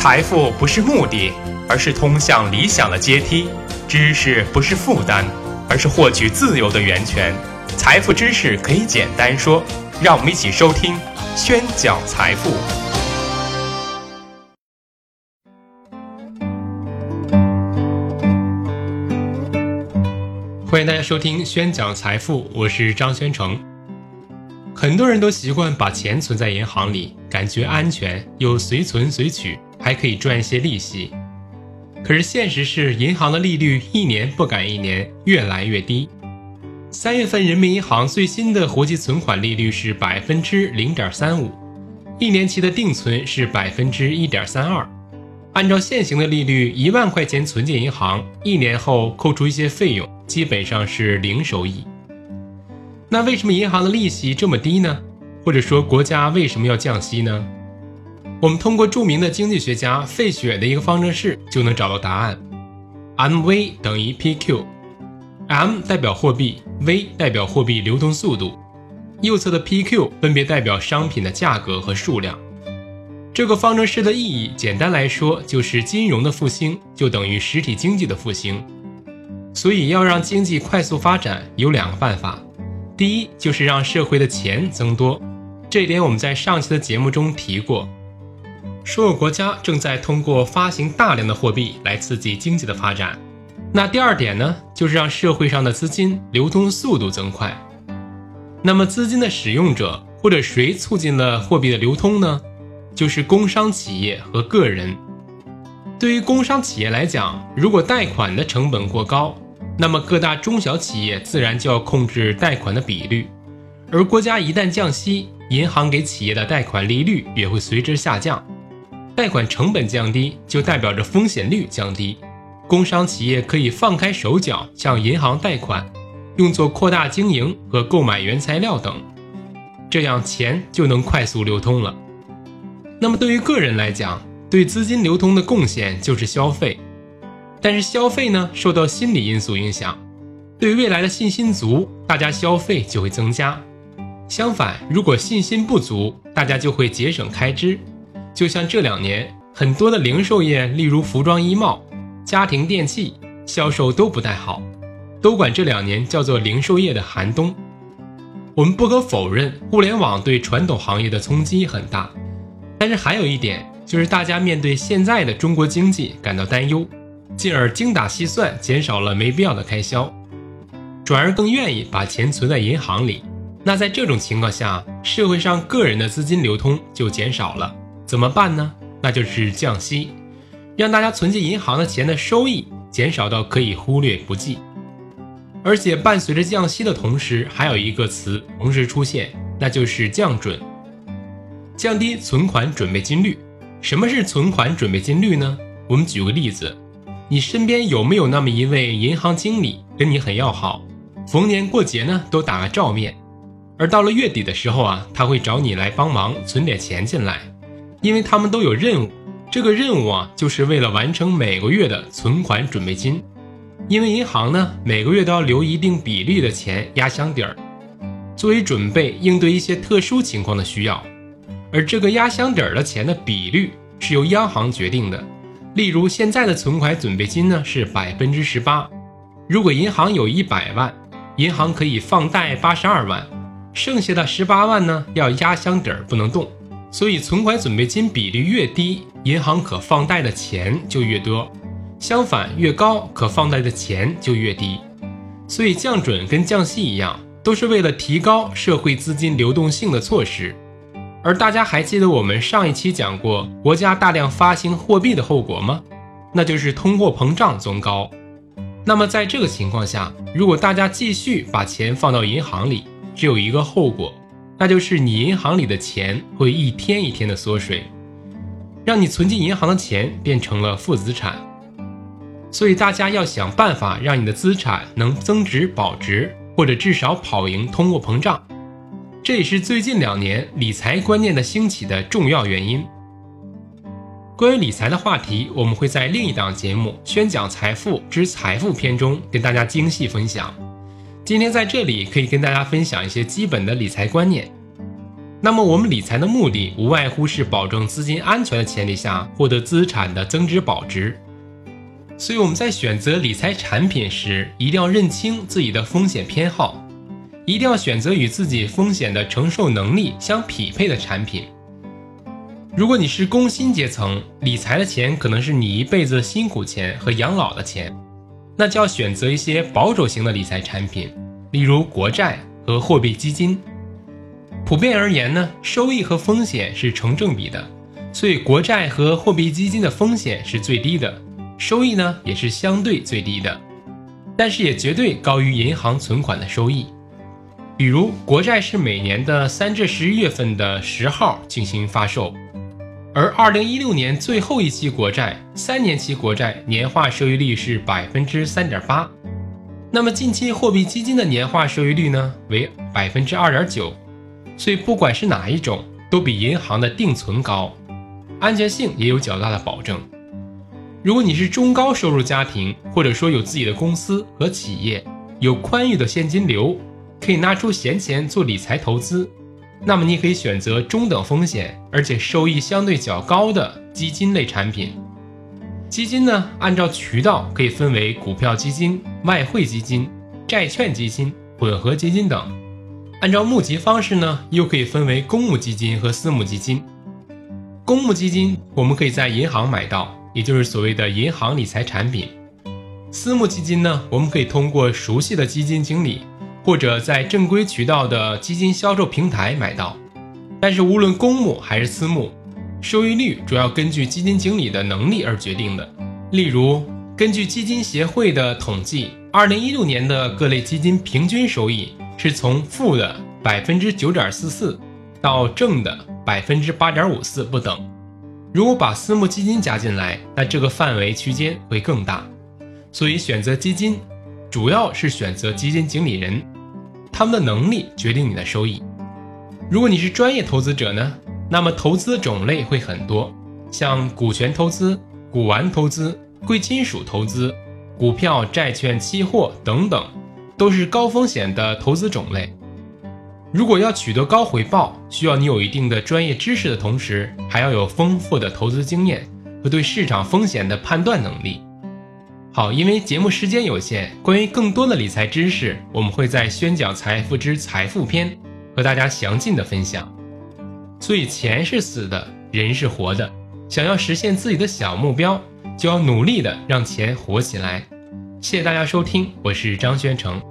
财富不是目的，而是通向理想的阶梯；知识不是负担，而是获取自由的源泉。财富知识可以简单说，让我们一起收听宣讲财富。欢迎大家收听宣讲财富，我是张宣成。很多人都习惯把钱存在银行里，感觉安全，又随存随取。还可以赚一些利息，可是现实是，银行的利率一年不赶一年，越来越低。三月份，人民银行最新的活期存款利率是百分之零点三五，一年期的定存是百分之一点三二。按照现行的利率，一万块钱存进银行，一年后扣除一些费用，基本上是零收益。那为什么银行的利息这么低呢？或者说，国家为什么要降息呢？我们通过著名的经济学家费雪的一个方程式就能找到答案：mv 等于 pq，m 代表货币，v 代表货币流通速度，右侧的 pq 分别代表商品的价格和数量。这个方程式的意义，简单来说就是金融的复兴就等于实体经济的复兴。所以要让经济快速发展，有两个办法：第一就是让社会的钱增多，这一点我们在上期的节目中提过。所有国家正在通过发行大量的货币来刺激经济的发展。那第二点呢，就是让社会上的资金流通速度增快。那么资金的使用者或者谁促进了货币的流通呢？就是工商企业和个人。对于工商企业来讲，如果贷款的成本过高，那么各大中小企业自然就要控制贷款的比率。而国家一旦降息，银行给企业的贷款利率也会随之下降。贷款成本降低，就代表着风险率降低，工商企业可以放开手脚向银行贷款，用作扩大经营和购买原材料等，这样钱就能快速流通了。那么对于个人来讲，对资金流通的贡献就是消费，但是消费呢受到心理因素影响，对未来的信心足，大家消费就会增加；相反，如果信心不足，大家就会节省开支。就像这两年很多的零售业，例如服装、衣帽、家庭电器，销售都不太好，都管这两年叫做零售业的寒冬。我们不可否认，互联网对传统行业的冲击很大，但是还有一点就是大家面对现在的中国经济感到担忧，进而精打细算，减少了没必要的开销，转而更愿意把钱存在银行里。那在这种情况下，社会上个人的资金流通就减少了。怎么办呢？那就是降息，让大家存进银行的钱的收益减少到可以忽略不计。而且伴随着降息的同时，还有一个词同时出现，那就是降准，降低存款准备金率。什么是存款准备金率呢？我们举个例子，你身边有没有那么一位银行经理，跟你很要好，逢年过节呢都打个照面，而到了月底的时候啊，他会找你来帮忙存点钱进来。因为他们都有任务，这个任务啊，就是为了完成每个月的存款准备金。因为银行呢，每个月都要留一定比例的钱压箱底儿，作为准备应对一些特殊情况的需要。而这个压箱底儿的钱的比率是由央行决定的。例如，现在的存款准备金呢是百分之十八。如果银行有一百万，银行可以放贷八十二万，剩下的十八万呢要压箱底儿不能动。所以，存款准备金比例越低，银行可放贷的钱就越多；相反，越高，可放贷的钱就越低。所以，降准跟降息一样，都是为了提高社会资金流动性的措施。而大家还记得我们上一期讲过国家大量发行货币的后果吗？那就是通货膨胀增高。那么，在这个情况下，如果大家继续把钱放到银行里，只有一个后果。那就是你银行里的钱会一天一天的缩水，让你存进银行的钱变成了负资产。所以大家要想办法让你的资产能增值保值，或者至少跑赢通货膨胀。这也是最近两年理财观念的兴起的重要原因。关于理财的话题，我们会在另一档节目《宣讲财富之财富篇》中跟大家精细分享。今天在这里可以跟大家分享一些基本的理财观念。那么我们理财的目的无外乎是保证资金安全的前提下获得资产的增值保值。所以我们在选择理财产品时，一定要认清自己的风险偏好，一定要选择与自己风险的承受能力相匹配的产品。如果你是工薪阶层，理财的钱可能是你一辈子的辛苦钱和养老的钱，那就要选择一些保守型的理财产品，例如国债和货币基金。普遍而言呢，收益和风险是成正比的，所以国债和货币基金的风险是最低的，收益呢也是相对最低的，但是也绝对高于银行存款的收益。比如国债是每年的三至十一月份的十号进行发售，而二零一六年最后一期国债三年期国债年化收益率是百分之三点八，那么近期货币基金的年化收益率呢为百分之二点九。所以，不管是哪一种，都比银行的定存高，安全性也有较大的保证。如果你是中高收入家庭，或者说有自己的公司和企业，有宽裕的现金流，可以拿出闲钱做理财投资，那么你可以选择中等风险而且收益相对较高的基金类产品。基金呢，按照渠道可以分为股票基金、外汇基金、债券基金、混合基金等。按照募集方式呢，又可以分为公募基金和私募基金。公募基金我们可以在银行买到，也就是所谓的银行理财产品。私募基金呢，我们可以通过熟悉的基金经理或者在正规渠道的基金销售平台买到。但是无论公募还是私募，收益率主要根据基金经理的能力而决定的。例如，根据基金协会的统计，二零一六年的各类基金平均收益。是从负的百分之九点四四到正的百分之八点五四不等。如果把私募基金加进来，那这个范围区间会更大。所以选择基金，主要是选择基金经理人，他们的能力决定你的收益。如果你是专业投资者呢，那么投资种类会很多，像股权投资、股玩投资、贵金属投资、股票、债券、期货等等。都是高风险的投资种类。如果要取得高回报，需要你有一定的专业知识的同时，还要有丰富的投资经验和对市场风险的判断能力。好，因为节目时间有限，关于更多的理财知识，我们会在《宣讲财富之财富篇》和大家详尽的分享。所以，钱是死的，人是活的。想要实现自己的小目标，就要努力的让钱活起来。谢谢大家收听，我是张宣成。